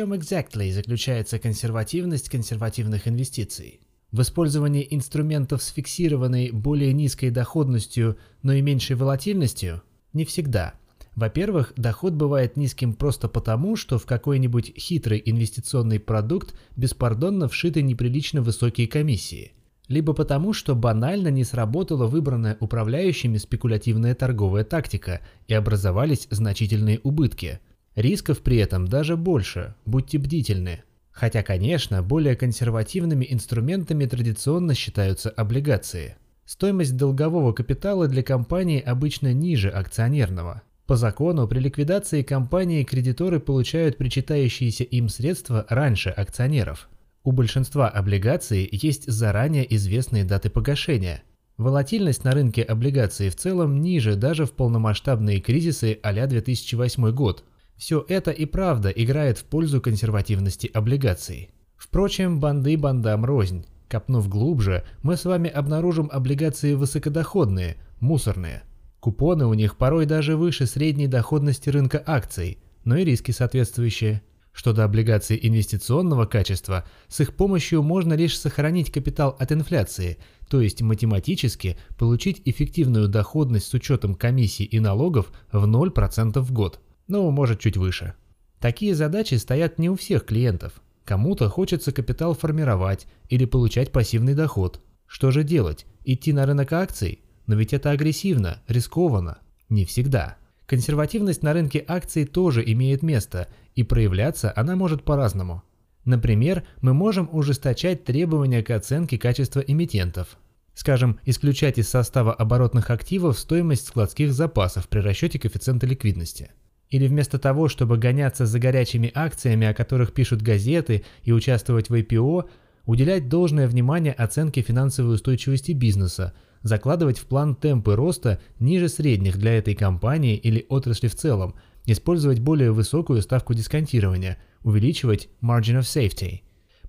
чем exactly заключается консервативность консервативных инвестиций? В использовании инструментов с фиксированной, более низкой доходностью, но и меньшей волатильностью? Не всегда. Во-первых, доход бывает низким просто потому, что в какой-нибудь хитрый инвестиционный продукт беспардонно вшиты неприлично высокие комиссии. Либо потому, что банально не сработала выбранная управляющими спекулятивная торговая тактика и образовались значительные убытки. Рисков при этом даже больше, будьте бдительны. Хотя, конечно, более консервативными инструментами традиционно считаются облигации. Стоимость долгового капитала для компании обычно ниже акционерного. По закону, при ликвидации компании кредиторы получают причитающиеся им средства раньше акционеров. У большинства облигаций есть заранее известные даты погашения. Волатильность на рынке облигаций в целом ниже даже в полномасштабные кризисы а 2008 год, все это и правда играет в пользу консервативности облигаций. Впрочем, банды бандам рознь. Копнув глубже, мы с вами обнаружим облигации высокодоходные, мусорные. Купоны у них порой даже выше средней доходности рынка акций, но и риски соответствующие. Что до облигаций инвестиционного качества, с их помощью можно лишь сохранить капитал от инфляции, то есть математически получить эффективную доходность с учетом комиссий и налогов в 0% в год но может чуть выше. Такие задачи стоят не у всех клиентов. Кому-то хочется капитал формировать или получать пассивный доход. Что же делать? Идти на рынок акций? Но ведь это агрессивно, рискованно. Не всегда. Консервативность на рынке акций тоже имеет место, и проявляться она может по-разному. Например, мы можем ужесточать требования к оценке качества эмитентов. Скажем, исключать из состава оборотных активов стоимость складских запасов при расчете коэффициента ликвидности – или вместо того, чтобы гоняться за горячими акциями, о которых пишут газеты, и участвовать в IPO, уделять должное внимание оценке финансовой устойчивости бизнеса, закладывать в план темпы роста ниже средних для этой компании или отрасли в целом, использовать более высокую ставку дисконтирования, увеличивать margin of safety.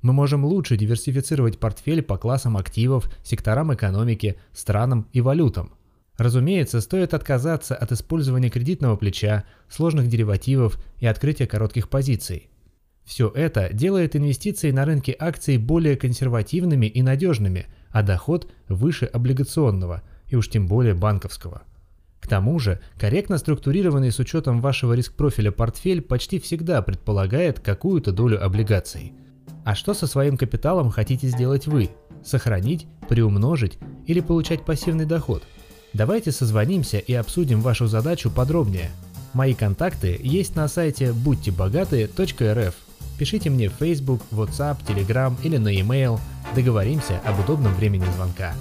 Мы можем лучше диверсифицировать портфель по классам активов, секторам экономики, странам и валютам – Разумеется, стоит отказаться от использования кредитного плеча, сложных деривативов и открытия коротких позиций. Все это делает инвестиции на рынке акций более консервативными и надежными, а доход выше облигационного и уж тем более банковского. К тому же, корректно структурированный с учетом вашего риск-профиля портфель почти всегда предполагает какую-то долю облигаций. А что со своим капиталом хотите сделать вы? Сохранить, приумножить или получать пассивный доход – Давайте созвонимся и обсудим вашу задачу подробнее. Мои контакты есть на сайте будьтебогаты.рф. Пишите мне в Facebook, WhatsApp, Telegram или на e-mail. Договоримся об удобном времени звонка.